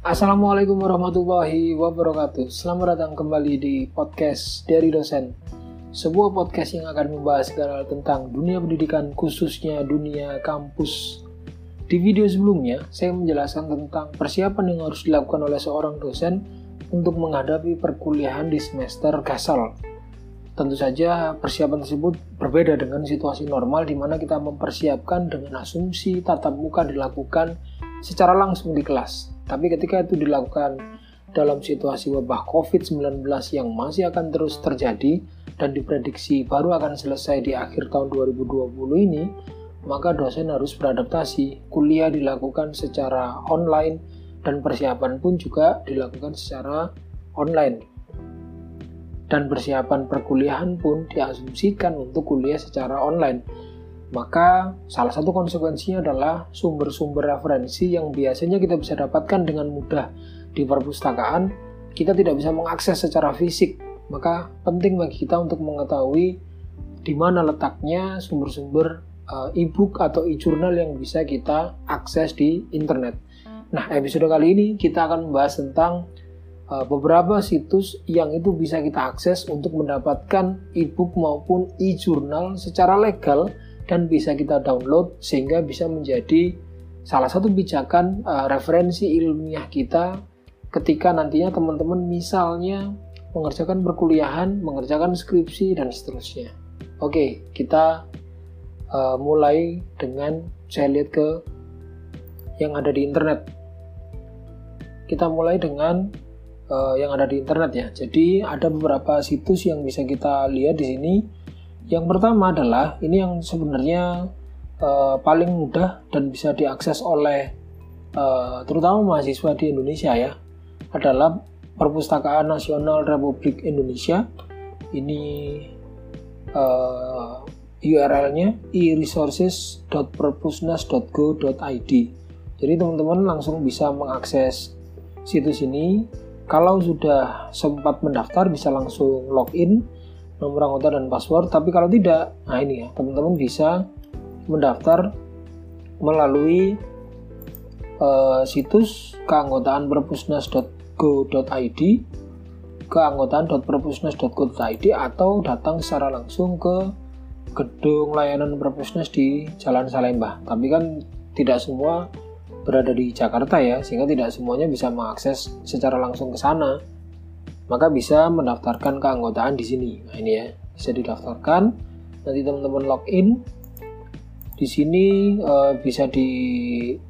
Assalamualaikum warahmatullahi wabarakatuh. Selamat datang kembali di podcast dari dosen. Sebuah podcast yang akan membahas segala tentang dunia pendidikan khususnya dunia kampus. Di video sebelumnya, saya menjelaskan tentang persiapan yang harus dilakukan oleh seorang dosen untuk menghadapi perkuliahan di semester gasal. Tentu saja persiapan tersebut berbeda dengan situasi normal di mana kita mempersiapkan dengan asumsi tatap muka dilakukan secara langsung di kelas tapi ketika itu dilakukan dalam situasi wabah COVID-19 yang masih akan terus terjadi dan diprediksi baru akan selesai di akhir tahun 2020 ini, maka dosen harus beradaptasi. Kuliah dilakukan secara online dan persiapan pun juga dilakukan secara online. Dan persiapan perkuliahan pun diasumsikan untuk kuliah secara online maka salah satu konsekuensinya adalah sumber-sumber referensi yang biasanya kita bisa dapatkan dengan mudah di perpustakaan, kita tidak bisa mengakses secara fisik. Maka penting bagi kita untuk mengetahui di mana letaknya sumber-sumber uh, e-book atau e-journal yang bisa kita akses di internet. Nah, episode kali ini kita akan membahas tentang uh, beberapa situs yang itu bisa kita akses untuk mendapatkan e-book maupun e-journal secara legal dan bisa kita download sehingga bisa menjadi salah satu pijakan uh, referensi ilmiah kita ketika nantinya teman-teman misalnya mengerjakan perkuliahan, mengerjakan skripsi dan seterusnya. Oke, kita uh, mulai dengan saya lihat ke yang ada di internet. Kita mulai dengan uh, yang ada di internet ya. Jadi ada beberapa situs yang bisa kita lihat di sini yang pertama adalah ini yang sebenarnya uh, paling mudah dan bisa diakses oleh uh, terutama mahasiswa di Indonesia ya adalah Perpustakaan Nasional Republik Indonesia. Ini uh, eh, URL-nya e-resources.perpusnas.go.id. Jadi teman-teman langsung bisa mengakses situs ini. Kalau sudah sempat mendaftar bisa langsung login nomor anggota dan password tapi kalau tidak nah ini ya teman-teman bisa mendaftar melalui uh, situs keanggotaan perpusnas.go.id keanggotaan.perpusnas.go.id atau datang secara langsung ke gedung layanan perpusnas di Jalan Salemba. Tapi kan tidak semua berada di Jakarta ya sehingga tidak semuanya bisa mengakses secara langsung ke sana maka bisa mendaftarkan keanggotaan di sini. Nah, ini ya, bisa didaftarkan. Nanti teman-teman login. Di sini uh, bisa dilihat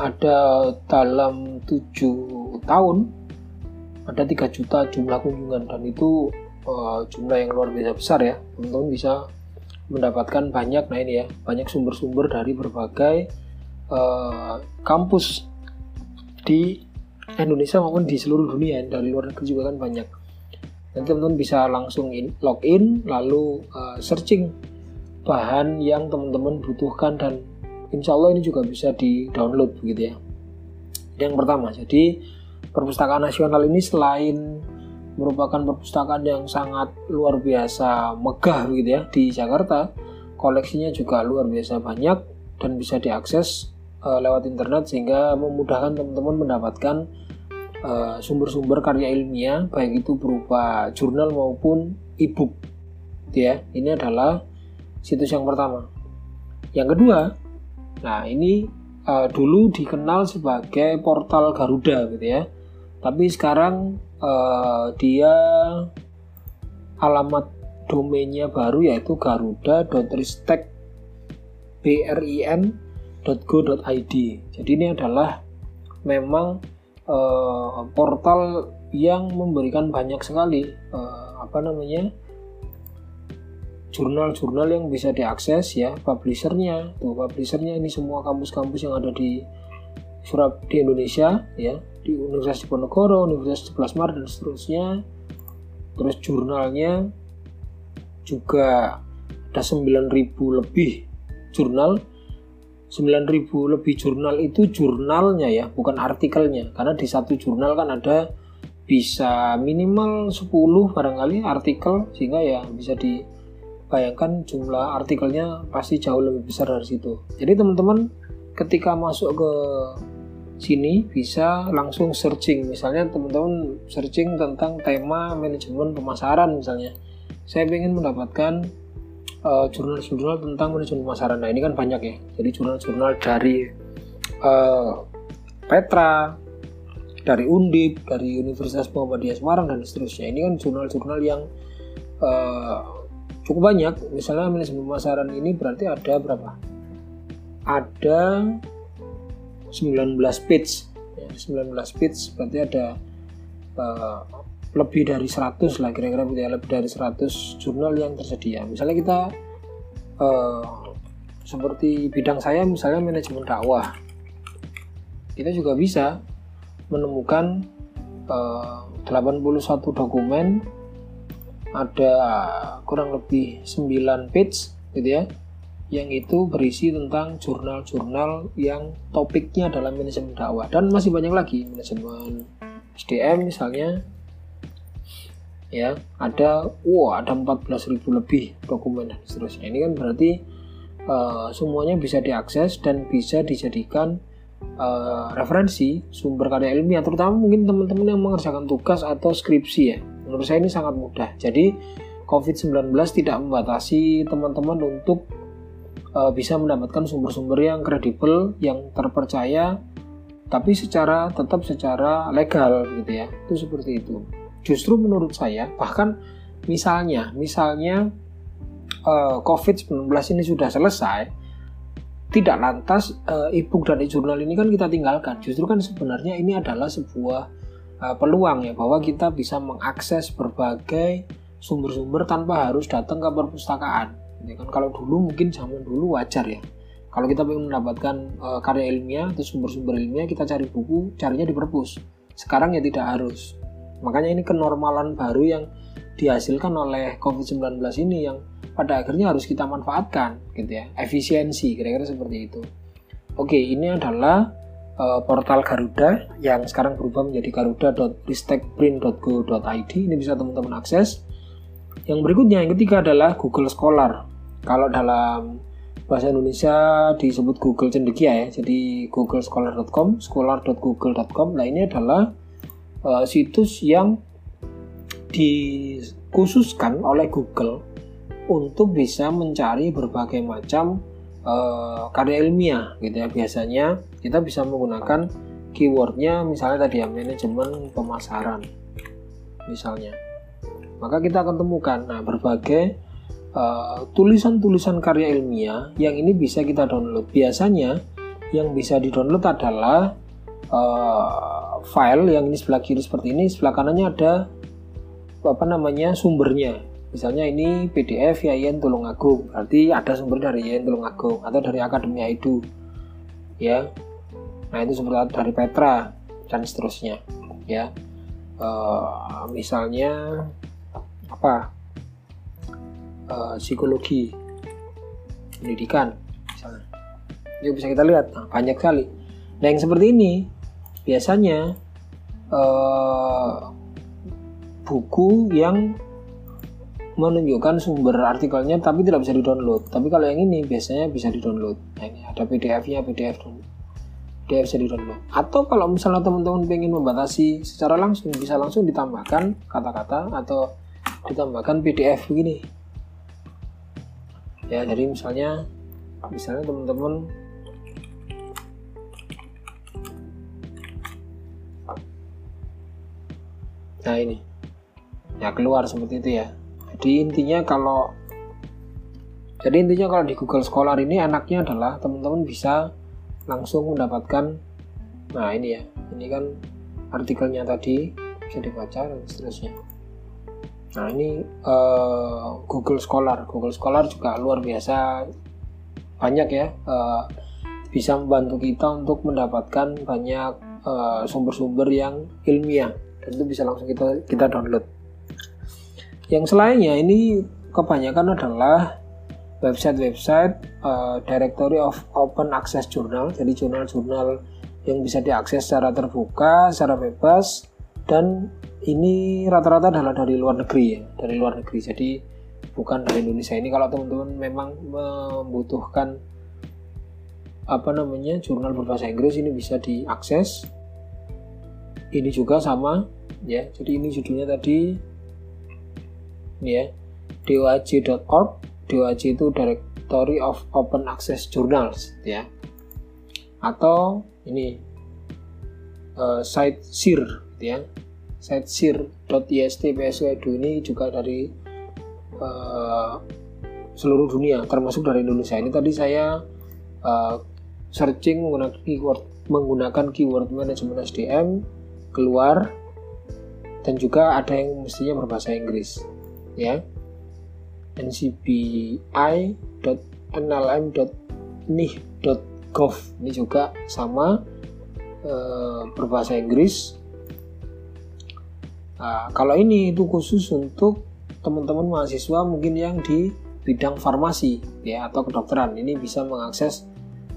ada dalam 7 tahun ada 3 juta jumlah kunjungan dan itu uh, jumlah yang luar biasa besar ya. Teman-teman bisa mendapatkan banyak nah ini ya, banyak sumber-sumber dari berbagai uh, kampus di Indonesia maupun di seluruh dunia dari luar negeri juga kan banyak. Nanti teman-teman bisa langsung in, login lalu uh, searching bahan yang teman-teman butuhkan dan insya Allah ini juga bisa di download begitu ya. Yang pertama. Jadi perpustakaan nasional ini selain merupakan perpustakaan yang sangat luar biasa megah begitu ya di Jakarta koleksinya juga luar biasa banyak dan bisa diakses uh, lewat internet sehingga memudahkan teman-teman mendapatkan eh, sumber-sumber uh, karya ilmiah baik itu berupa jurnal maupun e-book. Gitu ya. Ini adalah situs yang pertama. Yang kedua nah ini uh, dulu dikenal sebagai portal Garuda gitu ya. Tapi sekarang uh, dia alamat domainnya baru yaitu garuda.ristek brin go.id. Jadi ini adalah memang uh, portal yang memberikan banyak sekali uh, apa namanya jurnal-jurnal yang bisa diakses ya publishernya. Tuh publishernya ini semua kampus-kampus yang ada di Surab di Indonesia ya. Di Universitas Diponegoro, Universitas 11 Maret dan seterusnya. Terus jurnalnya juga ada 9000 lebih jurnal 9000 lebih jurnal itu jurnalnya ya, bukan artikelnya. Karena di satu jurnal kan ada bisa minimal 10 barangkali artikel sehingga ya bisa dibayangkan jumlah artikelnya pasti jauh lebih besar dari situ. Jadi teman-teman ketika masuk ke sini bisa langsung searching misalnya teman-teman searching tentang tema manajemen pemasaran misalnya saya ingin mendapatkan uh, jurnal-jurnal tentang manajemen pemasaran nah ini kan banyak ya. Jadi jurnal-jurnal dari uh, Petra dari Undip dari Universitas Muhammadiyah Semarang dan seterusnya. Ini kan jurnal-jurnal yang uh, cukup banyak. Misalnya manajemen pemasaran ini berarti ada berapa? Ada 19 page. Ya, 19 page berarti ada uh, lebih dari 100 lah kira-kira ya, lebih dari 100 jurnal yang tersedia. Misalnya kita uh, seperti bidang saya misalnya manajemen dakwah. Kita juga bisa menemukan uh, 81 dokumen ada kurang lebih 9 page gitu ya yang itu berisi tentang jurnal-jurnal yang topiknya adalah manajemen dakwah. Dan masih banyak lagi manajemen SDM misalnya ya ada wow ada 14.000 lebih dokumen dan seterusnya ini kan berarti uh, semuanya bisa diakses dan bisa dijadikan uh, referensi sumber karya ilmiah terutama mungkin teman-teman yang mengerjakan tugas atau skripsi ya menurut saya ini sangat mudah jadi COVID-19 tidak membatasi teman-teman untuk uh, bisa mendapatkan sumber-sumber yang kredibel, yang terpercaya, tapi secara tetap secara legal gitu ya. Itu seperti itu. Justru menurut saya, bahkan misalnya, misalnya uh, COVID-19 ini sudah selesai, tidak lantas uh, e-book dan e-jurnal ini kan kita tinggalkan. Justru kan sebenarnya ini adalah sebuah uh, peluang ya bahwa kita bisa mengakses berbagai sumber-sumber tanpa harus datang ke perpustakaan. Ya kan kalau dulu mungkin zaman dulu wajar ya. Kalau kita ingin mendapatkan uh, karya ilmiah atau sumber-sumber ilmiah kita cari buku carinya di perpus. Sekarang ya tidak harus makanya ini kenormalan baru yang dihasilkan oleh COVID-19 ini yang pada akhirnya harus kita manfaatkan gitu ya efisiensi kira-kira seperti itu oke ini adalah uh, portal Garuda yang sekarang berubah menjadi garuda.ristekprint.go.id ini bisa teman-teman akses yang berikutnya, yang ketiga adalah Google Scholar. Kalau dalam bahasa Indonesia disebut Google Cendekia ya, jadi googlescholar.com, scholar.google.com. Nah ini adalah uh, situs yang dikhususkan oleh Google untuk bisa mencari berbagai macam uh, karya ilmiah gitu ya. Biasanya kita bisa menggunakan keywordnya misalnya tadi ya manajemen pemasaran misalnya maka kita akan temukan nah berbagai uh, tulisan-tulisan uh, karya ilmiah yang ini bisa kita download. Biasanya yang bisa di-download adalah file yang ini sebelah kiri seperti ini, sebelah kanannya ada apa namanya sumbernya. Misalnya ini PDF Yayan Tulungagung, berarti ada sumber dari Yayan Tulungagung atau dari Akademi Aidu. Ya. Nah, itu seperti dari Petra dan seterusnya, ya. Uh, misalnya apa uh, psikologi pendidikan misalnya itu bisa kita lihat nah, banyak sekali nah yang seperti ini biasanya uh, buku yang menunjukkan sumber artikelnya tapi tidak bisa di-download. Tapi kalau yang ini biasanya bisa di-download. Nah, ini ada PDF-nya, PDF PDF bisa di-download. Atau kalau misalnya teman-teman ingin membatasi secara langsung bisa langsung ditambahkan kata-kata atau ditambahkan PDF begini ya jadi misalnya misalnya teman-teman nah ini. Ya keluar seperti itu ya. Jadi intinya kalau jadi intinya kalau di Google Scholar ini enaknya adalah teman-teman bisa langsung mendapatkan nah ini ya ini kan artikelnya tadi bisa dibaca dan seterusnya. Nah ini uh, Google Scholar, Google Scholar juga luar biasa banyak ya, uh, bisa membantu kita untuk mendapatkan banyak eh, sumber-sumber uh, yang ilmiah dan itu bisa langsung kita kita download. Yang selainnya ini kebanyakan adalah website-website uh, Directory of Open Access Journal, jadi jurnal-jurnal yang bisa diakses secara terbuka, secara bebas dan ini rata-rata adalah dari luar negeri ya dari luar negeri. Jadi bukan dari Indonesia. Ini kalau teman-teman memang membutuhkan apa namanya jurnal berbahasa Inggris ini bisa diakses. Ini juga sama ya jadi ini judulnya tadi. Ya doaj.org DOAJ itu Directory of Open Access Journals ya. Atau ini uh, site SIR ya. Site sir.istpsu.edu ini juga dari uh, seluruh dunia termasuk dari Indonesia. Ini tadi saya uh, searching menggunakan keyword menggunakan keyword manajemen SDM keluar dan juga ada yang mestinya berbahasa Inggris ya. Ncbi.nlm.nih.gov ini juga sama e, berbahasa Inggris. Nah, kalau ini itu khusus untuk teman-teman mahasiswa mungkin yang di bidang farmasi ya atau kedokteran. Ini bisa mengakses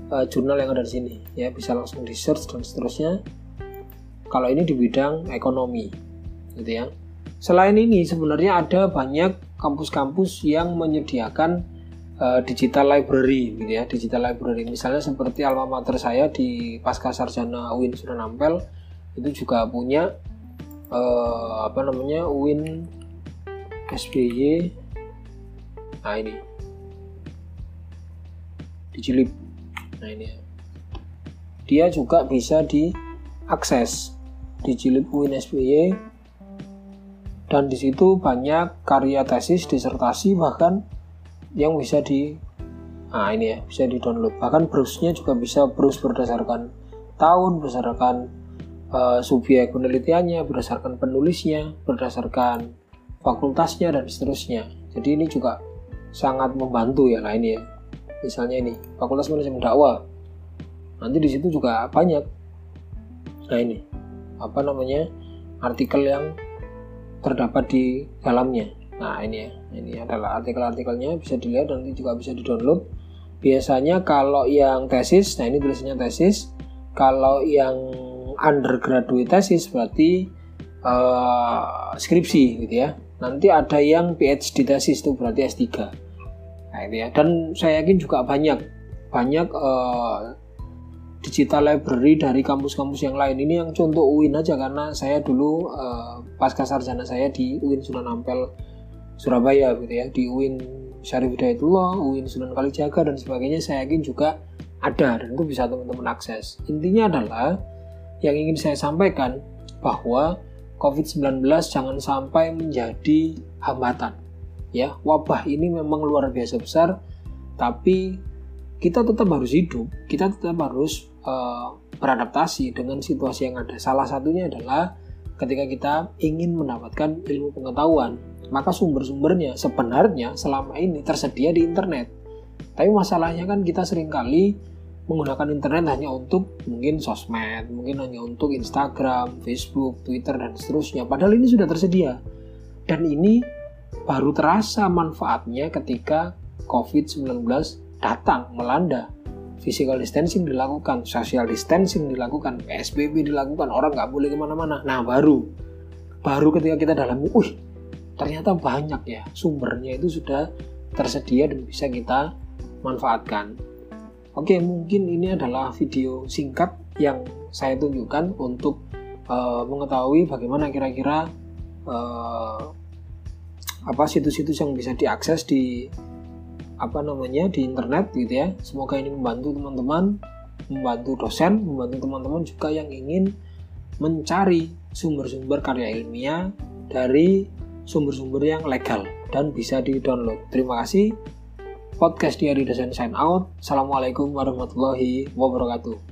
uh, jurnal yang ada di sini ya. Bisa langsung di search dan seterusnya. Kalau ini di bidang ekonomi gitu ya. Selain ini sebenarnya ada banyak kampus-kampus yang menyediakan uh, digital library gitu ya digital library. Misalnya seperti alma mater saya di pasca sarjana UIN Sunan Ampel itu juga punya uh, apa namanya UIN SBY nah ini. Dijilip nah ini ya. dia juga bisa diakses. Dijilip UIN SBY dan di situ banyak karya tesis disertasi bahkan yang bisa di nah ini ya bisa di download bahkan browse-nya juga bisa browse berdasarkan tahun berdasarkan uh, subjek penelitiannya berdasarkan penulisnya berdasarkan fakultasnya dan seterusnya. Jadi ini juga sangat membantu ya lah ini ya. Misalnya ini fakultas manajemen dakwah. Nanti di situ juga banyak. Nah ini apa namanya artikel yang terdapat di dalamnya. Nah ini ya. Ini adalah artikel-artikelnya bisa dilihat nanti juga bisa di download biasanya kalau yang tesis nah ini tulisannya tesis. Kalau yang undergraduate tesis berarti uh, skripsi gitu ya. Nanti ada yang PhD tesis itu berarti S3 nah ini ya. Dan saya yakin juga banyak. Banyak uh, digital library dari kampus-kampus yang lain. Ini yang contoh UIN aja karena saya dulu uh, pasca sarjana saya di UIN Sunan Ampel Surabaya gitu ya. Di UIN Syarif Hidayatullah, UIN Sunan Kalijaga dan sebagainya. Saya yakin juga ada dan itu bisa teman-teman akses. Intinya adalah yang ingin saya sampaikan bahwa COVID-19 jangan sampai menjadi hambatan. Ya, wabah ini memang luar biasa besar, tapi kita tetap harus hidup, kita tetap harus uh, beradaptasi dengan situasi yang ada. Salah satunya adalah ketika kita ingin mendapatkan ilmu pengetahuan, maka sumber-sumbernya sebenarnya selama ini tersedia di internet. Tapi masalahnya kan kita sering kali menggunakan internet hanya untuk mungkin sosmed, mungkin hanya untuk Instagram, Facebook, Twitter, dan seterusnya. Padahal ini sudah tersedia. Dan ini baru terasa manfaatnya ketika COVID-19 datang, melanda. Physical distancing dilakukan, social distancing dilakukan, PSBB dilakukan, orang nggak boleh ke mana-mana. Nah baru, baru ketika kita dalam, wih ternyata banyak ya sumbernya itu sudah tersedia dan bisa kita manfaatkan. Oke, mungkin ini adalah video singkat yang saya tunjukkan untuk uh, mengetahui bagaimana kira-kira uh, apa situs-situs yang bisa diakses di apa namanya di internet gitu ya. Semoga ini membantu teman-teman, membantu dosen, membantu teman-teman juga yang ingin mencari sumber-sumber karya ilmiah dari sumber-sumber yang legal dan bisa di-download. Terima kasih podcast Diary Desain Sign Out. Assalamualaikum warahmatullahi wabarakatuh.